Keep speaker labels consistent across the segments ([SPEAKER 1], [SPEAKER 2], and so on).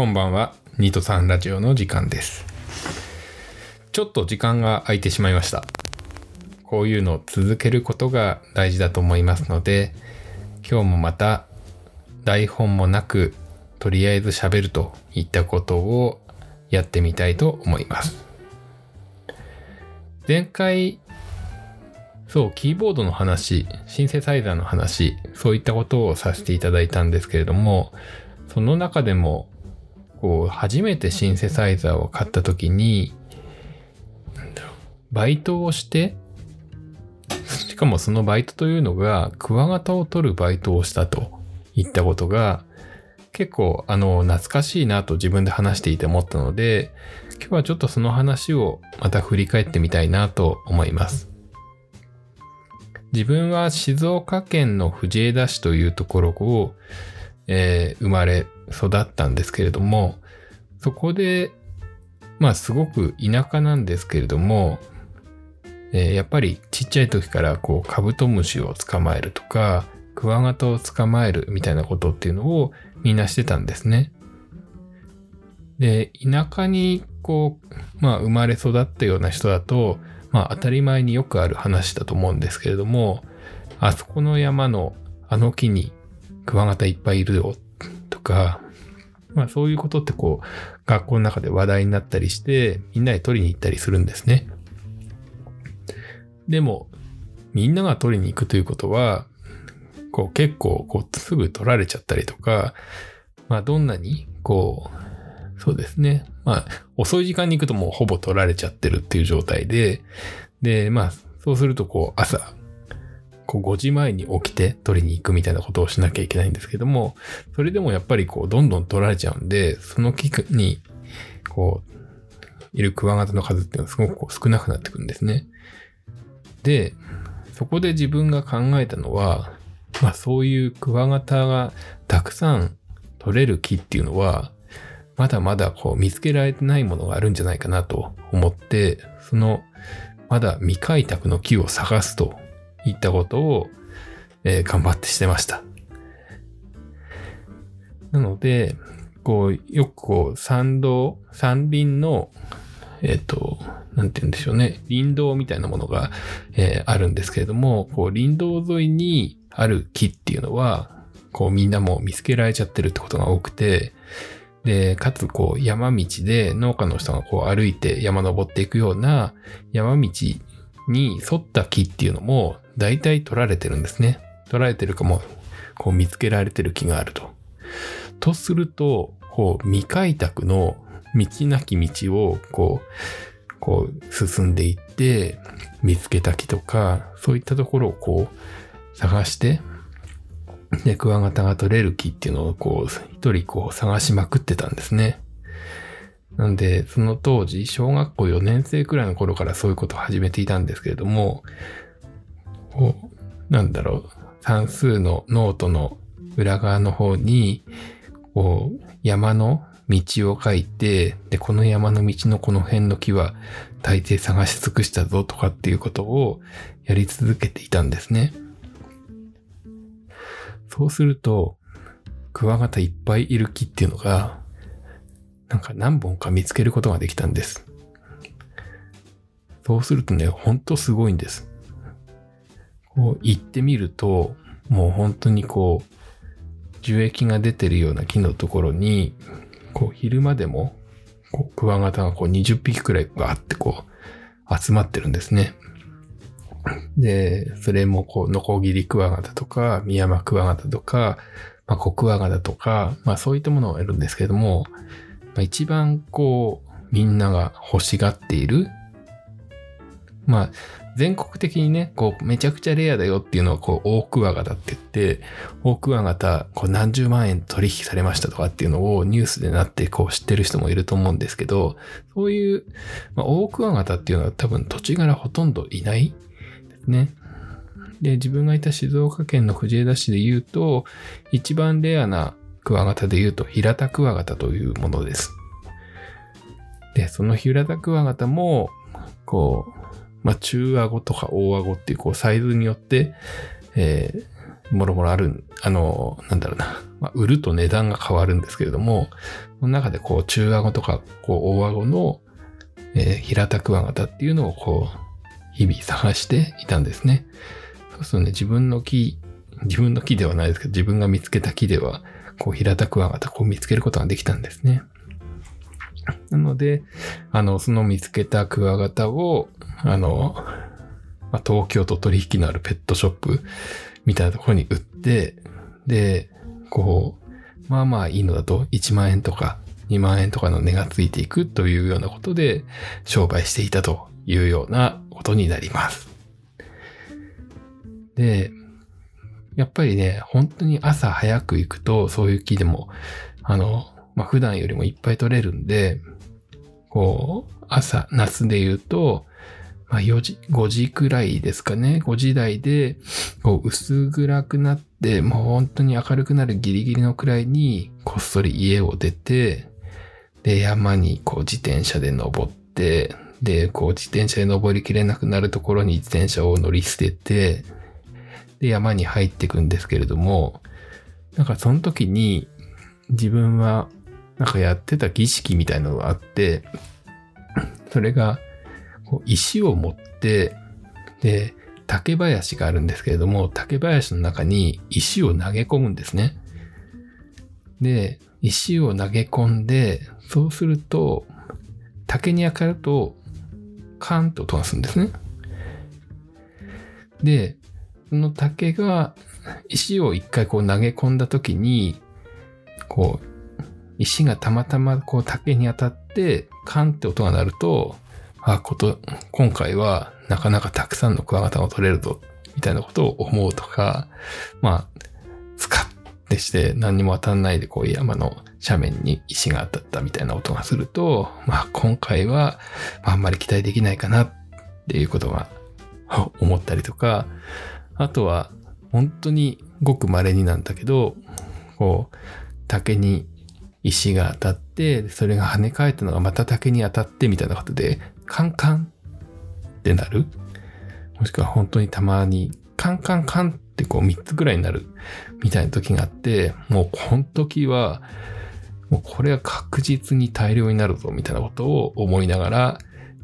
[SPEAKER 1] こんばんは。ニートさんラジオの時間です。ちょっと時間が空いてしまいました。こういうのを続けることが大事だと思いますので、今日もまた台本もなく、とりあえず喋るといったことをやってみたいと思います。前回、そう、キーボードの話、シンセサイザーの話、そういったことをさせていただいたんですけれども、その中でも、こう、初めてシンセサイザーを買った時に、バイトをして、しかもそのバイトというのが、クワガタを取るバイトをしたといったことが、結構、あの、懐かしいなと自分で話していて思ったので、今日はちょっとその話をまた振り返ってみたいなと思います。自分は静岡県の藤枝市というところを、えー生まれ育ったんですけれども、そこで、まあすごく田舎なんですけれども、えーやっぱりちっちゃい時からこうカブトムシを捕まえるとか、クワガタを捕まえるみたいなことっていうのをみんなしてたんですね。で、田舎にこう、まあ生まれ育ったような人だと、まあ当たり前によくある話だと思うんですけれども、あそこの山のあの木にクワガタいっぱいいるよとか、まあそういうことってこう学校の中で話題になったりしてみんなで取りに行ったりするんですね。でもみんなが取りに行くということはこう結構こうすぐ取られちゃったりとか、まあどんなにこうそうですね。まあ遅い時間に行くともうほぼ取られちゃってるっていう状態で、でまあそうするとこう朝こう5時前に起きて取りに行くみたいなことをしなきゃいけないんですけども、それでもやっぱりこうどんどん取られちゃうんで、その期にこういるクワガタの数っていうのはすごくこう少なくなってくるんですね。で、そこで自分が考えたのは、まあそういうクワガタがたくさん取れる木っていうのは、まだまだこう見つけられてないものがあるんじゃないかなと思って、そのまだ未開拓の木を探すといったことを、えー頑張ってしてました。なので、こう、よくこう、山道、山林の、えっ、と、なんて言うんでしょうね。林道みたいなものが、えーあるんですけれども、こう、林道沿いにある木っていうのは、こう、みんなも見つけられちゃってるってことが多くて、で、かつ、こう、山道で農家の人がこう歩いて山登っていくような山道に沿った木っていうのも大体取られてるんですね。取られてるかも、こう見つけられてる木があると。とすると、こう未開拓の道なき道をこう、こう進んでいって見つけた木とか、そういったところをこう探して、で、クワガタが取れる木っていうのをこう一人こう探しまくってたんですね。なんで、その当時、小学校4年生くらいの頃からそういうことを始めていたんですけれども、こう、なんだろう、算数のノートの裏側の方に、こう、山の道を書いて、で、この山の道のこの辺の木は大抵探し尽くしたぞとかっていうことをやり続けていたんですね。そうすると、クワガタいっぱいいる木っていうのが、なんか何本か見つけることができたんです。そうするとね、ほんとすごいんです。こう行ってみると、もう本当にこう、樹液が出てるような木のところに、こう昼間でも、こうクワガタがこう20匹くらいバーってこう集まってるんですね。で、それもこう、ノコギリクワガタとか、ミヤマクワガタとか、まあ、コクワガタとか、まあそういったものがいるんですけども、まあ、一番こう、みんなが欲しがっている。まあ、全国的にね、こう、めちゃくちゃレアだよっていうのは、こう、オオクワガタって言って、オオクワガタ、こう、何十万円取引されましたとかっていうのをニュースでなって、こう、知ってる人もいると思うんですけど、そういう、まあ、オオクワガタっていうのは多分土地柄ほとんどいないですね。で、自分がいた静岡県の藤枝市で言うと、一番レアなクワガタで言うと、平田クワガタというものです。で、その平田クワガタも、こう、まあ、中顎とか大顎っていう、こう、サイズによって、えーもろもろある、あの、なんだろうな。まあ、売ると値段が変わるんですけれども、その中でこう、中顎とか、こう、大顎の、えー、平たクワガタっていうのをこう、日々探していたんですね。そうするとね、自分の木、自分の木ではないですけど、自分が見つけた木では、こう、平たクワガタ、こう見つけることができたんですね。なので、あの、その見つけたクワガタを、あの、まあ、東京都取引のあるペットショップみたいなところに売って、で、こう、まあまあいいのだと1万円とか2万円とかの値がついていくというようなことで商売していたというようなことになります。で、やっぱりね、本当に朝早く行くとそういう木でも、あの、まあ、普段よりもいっぱい取れるんで、こう、朝、夏で言うと、まあ、4時、5時くらいですかね。5時台で、こう、薄暗くなって、もう本当に明るくなるギリギリのくらいに、こっそり家を出て、で、山にこう自転車で登って、で、こう自転車で登りきれなくなるところに自転車を乗り捨てて、で、山に入っていくんですけれども、なんかその時に自分はなんかやってた儀式みたいなのがあって、それがこう石を持って、で、竹林があるんですけれども、竹林の中に石を投げ込むんですね。で、石を投げ込んで、そうすると、竹に当たると、カンと音がすんですね。で、の竹が、石を一回こう投げ込んだ時に、こう、石がたまたまこう竹に当たって、カンって音が鳴ると、あ、こと、今回はなかなかたくさんのクワガタが取れるぞ、みたいなことを思うとか、まあ、スカッてして何にも当たんないでこう山の斜面に石が当たったみたいな音がすると、まあ今回はあんまり期待できないかなっていうことが思ったりとか、あとは本当にごく稀になんだけど、こう竹に石が当たって、それが跳ね返ったのがまた竹に当たってみたいなことで、カンカンってなる。もしくは本当にたまにカンカンカンってこう3つぐらいになるみたいな時があって、もうこの時は、もうこれは確実に大量になるぞみたいなことを思いながら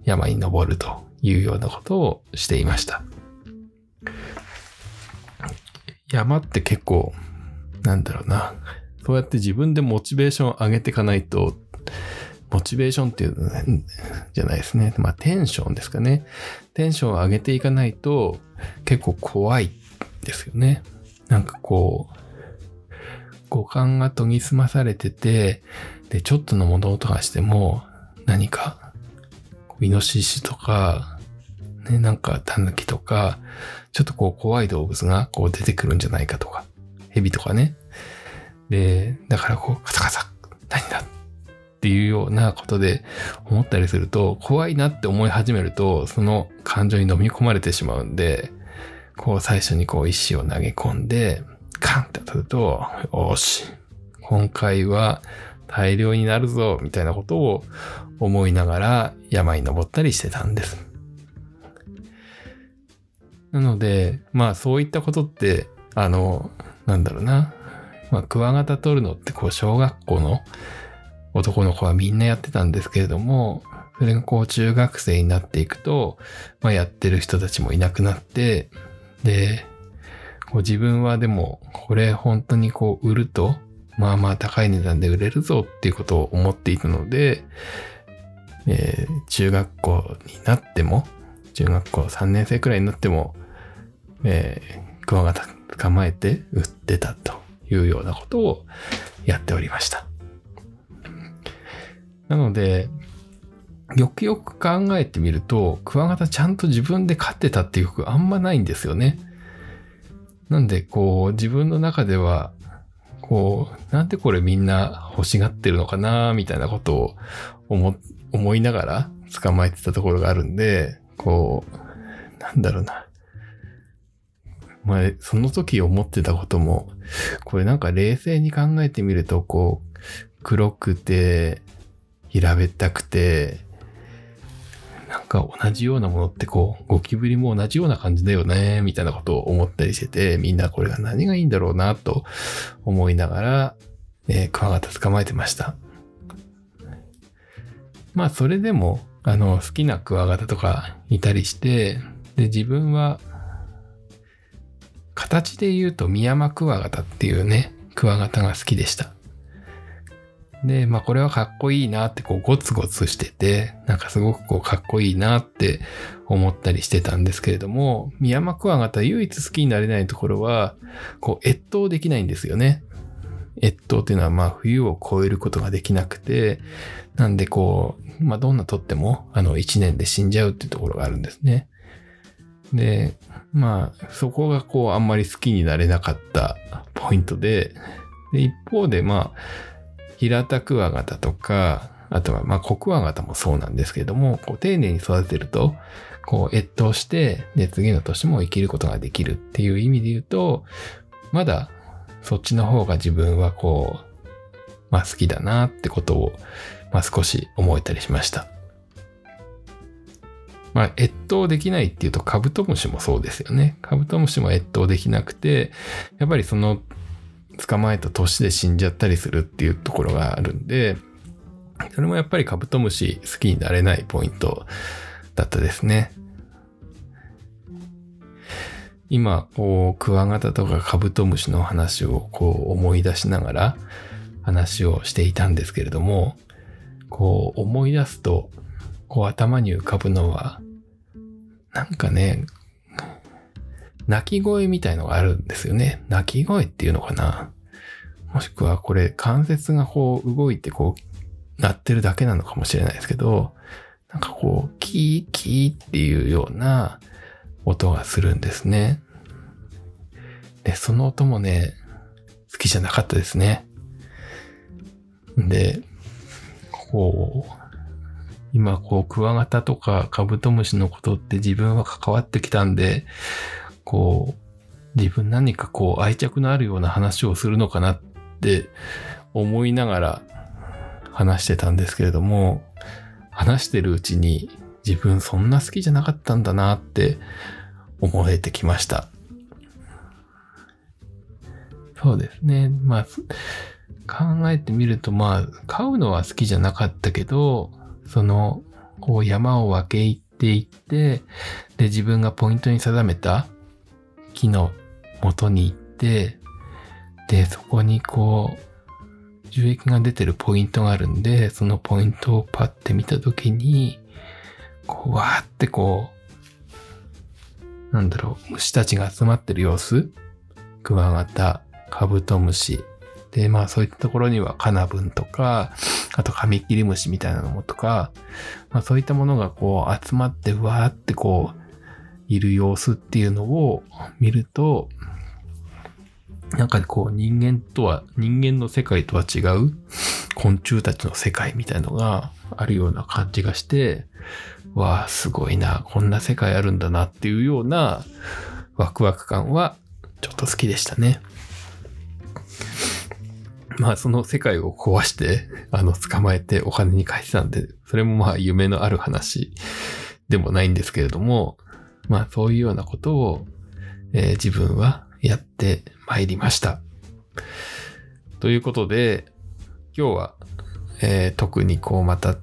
[SPEAKER 1] 山に登るというようなことをしていました。山って結構、なんだろうな。そうやって自分でモチベーションを上げていかないとモチベーションっていうのじゃないですね。まあテンションですかね。テンションを上げていかないと結構怖いですよね。なんかこう、五感が研ぎ澄まされてて、で、ちょっとの物音がしても何か、イノシシとか、ね、なんかタヌキとか、ちょっとこう怖い動物がこう出てくるんじゃないかとか、蛇とかね。で、だからこうカサカサ、何だっていうようなことで思ったりすると、怖いなって思い始めると、その感情に飲み込まれてしまうんで、こう最初にこう石を投げ込んで、カンって当たると、よし、今回は大量になるぞ、みたいなことを思いながら山に登ったりしてたんです。なので、まあそういったことって、あの、なんだろうな。まあ、クワガタ取るのってこう小学校の男の子はみんなやってたんですけれども、それがこう中学生になっていくと、まあ、やってる人たちもいなくなって、で、こう自分はでも、これ本当にこう売ると、まあまあ高い値段で売れるぞっていうことを思っていたので、えー、中学校になっても、中学校3年生くらいになっても、えー、クワガタ捕まえて売ってたというようなことをやっておりました。なので、よくよく考えてみると、クワガタちゃんと自分で飼ってたっていう曲あんまないんですよね。なんで、こう、自分の中では、こう、なんでこれみんな欲しがってるのかな、みたいなことを思、思いながら捕まえてたところがあるんで、こう、なんだろうな。まあ、その時思ってたことも、これなんか冷静に考えてみると、こう、黒くて、平べったくて、なんか同じようなものってこう、ゴキブリも同じような感じだよね、みたいなことを思ったりしてて、みんなこれが何がいいんだろうな、と思いながら、えー、クワガタ捕まえてました。まあ、それでも、あの、好きなクワガタとかいたりして、で、自分は、形で言うと、ミヤマクワガタっていうね、クワガタが好きでした。で、まあこれはかっこいいなってこうゴツゴツしてて、なんかすごくこうかっこいいなって思ったりしてたんですけれども、ミヤマクワガタ唯一好きになれないところは、こう越冬できないんですよね。越冬っていうのはまあ冬を越えることができなくて、なんでこう、まあどんなとってもあの1年で死んじゃうっていうところがあるんですね。で、まあそこがこうあんまり好きになれなかったポイントで、で一方でまあ平田クワガタとか、あとは、まあ、コクワガタもそうなんですけれども、こう、丁寧に育てると、こう、越冬して、で、次の年も生きることができるっていう意味で言うと、まだ、そっちの方が自分はこう、まあ、好きだなってことを、まあ、少し思えたりしました。まあ、越冬できないっていうと、カブトムシもそうですよね。カブトムシも越冬できなくて、やっぱりその捕まえた年で死んじゃったりするっていうところがあるんで、それもやっぱりカブトムシ好きになれないポイントだったですね。今、こう、クワガタとかカブトムシの話をこう思い出しながら話をしていたんですけれども、こう思い出すと、こう頭に浮かぶのは、なんかね、鳴き声みたいのがあるんですよね。鳴き声っていうのかな。もしくはこれ関節がこう動いてこう鳴ってるだけなのかもしれないですけど、なんかこうキーキーっていうような音がするんですね。で、その音もね、好きじゃなかったですね。で、こう、今こうクワガタとかカブトムシのことって自分は関わってきたんで、こう、自分何かこう愛着のあるような話をするのかなって思いながら話してたんですけれども、話してるうちに自分そんな好きじゃなかったんだなって思えてきました。そうですね。まあ、考えてみると、まあ、飼うのは好きじゃなかったけど、その、こう山を分け入っていって、で、自分がポイントに定めた木の元に行って、で、そこにこう、樹液が出てるポイントがあるんで、そのポイントをパッて見たときに、こう、わーってこう、なんだろう、虫たちが集まってる様子クワガタ、カブトムシ。で、まあそういったところにはカナブンとか、あとカミキリムシみたいなのもとか、まあそういったものがこう集まってうわーってこう、いる様子っていうのを見ると、なんかこう人間とは、人間の世界とは違う昆虫たちの世界みたいのがあるような感じがして、わあ、すごいな、こんな世界あるんだなっていうようなワクワク感はちょっと好きでしたね。まあその世界を壊して、あの捕まえてお金に返したんで、それもまあ夢のある話でもないんですけれども、まあそういうようなことを、えー、自分はやってまいりました。ということで、今日は、えー、特にこうまた、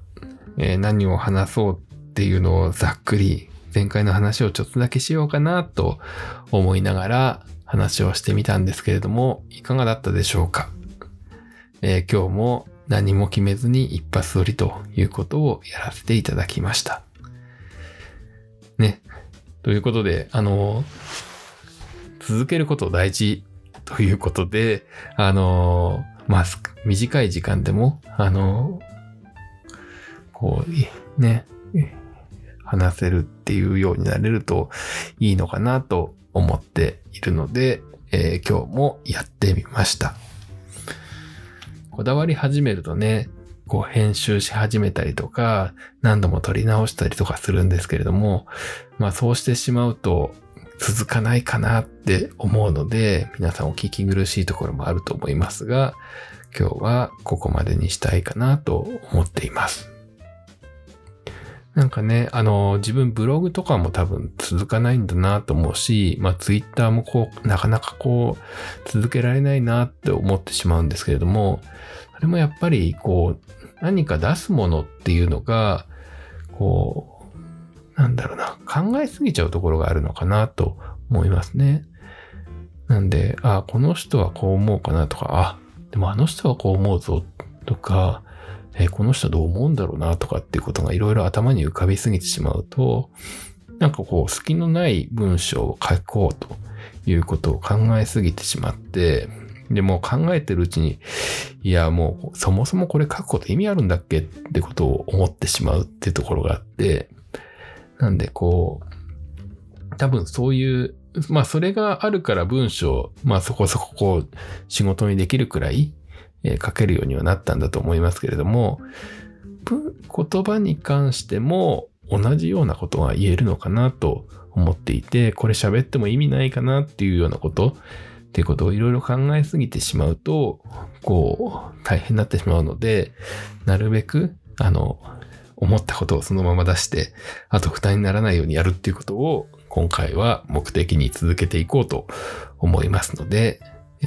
[SPEAKER 1] えー、何を話そうっていうのをざっくり前回の話をちょっとだけしようかなと思いながら話をしてみたんですけれども、いかがだったでしょうか、えー、今日も何も決めずに一発撮りということをやらせていただきました。ね。ということで、あの、続けること大事ということで、あの、まあ、短い時間でも、あの、こう、ね、話せるっていうようになれるといいのかなと思っているので、えー、今日もやってみました。こだわり始めるとね、こう編集し始めたりとか、何度も撮り直したりとかするんですけれども、まあそうしてしまうと続かないかなって思うので、皆さんお聞き苦しいところもあると思いますが、今日はここまでにしたいかなと思っています。なんかね、あの、自分ブログとかも多分続かないんだなと思うし、まあツイッターもこう、なかなかこう、続けられないなって思ってしまうんですけれども、それもやっぱりこう、何か出すものっていうのが、こう、なんだろうな、考えすぎちゃうところがあるのかなと思いますね。なんで、あ、この人はこう思うかなとか、あ、でもあの人はこう思うぞとか、えー、この人どう思うんだろうなとかっていうことがいろいろ頭に浮かびすぎてしまうと、なんかこう、隙のない文章を書こうということを考えすぎてしまって、で、も考えてるうちに、いや、もう、そもそもこれ書くこと意味あるんだっけってことを思ってしまうっていうところがあって、なんでこう、多分そういう、まあそれがあるから文章、まあそこそここう仕事にできるくらいえ、書けるようにはなったんだと思いますけれども、言葉に関しても同じようなことが言えるのかなと思っていて、これ喋っても意味ないかなっていうようなことっていうことをいろいろ考えすぎてしまうと、こう、大変になってしまうので、なるべく、あの、思ったことをそのまま出して、あと負担にならないようにやるっていうことを、今回は目的に続けていこうと思いますので、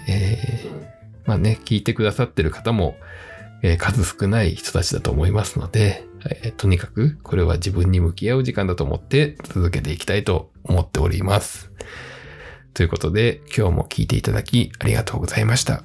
[SPEAKER 1] えーまあね、聞いてくださってる方も、えー、数少ない人たちだと思いますので、えー、とにかくこれは自分に向き合う時間だと思って続けていきたいと思っております。ということで、今日も聞いていただきありがとうございました。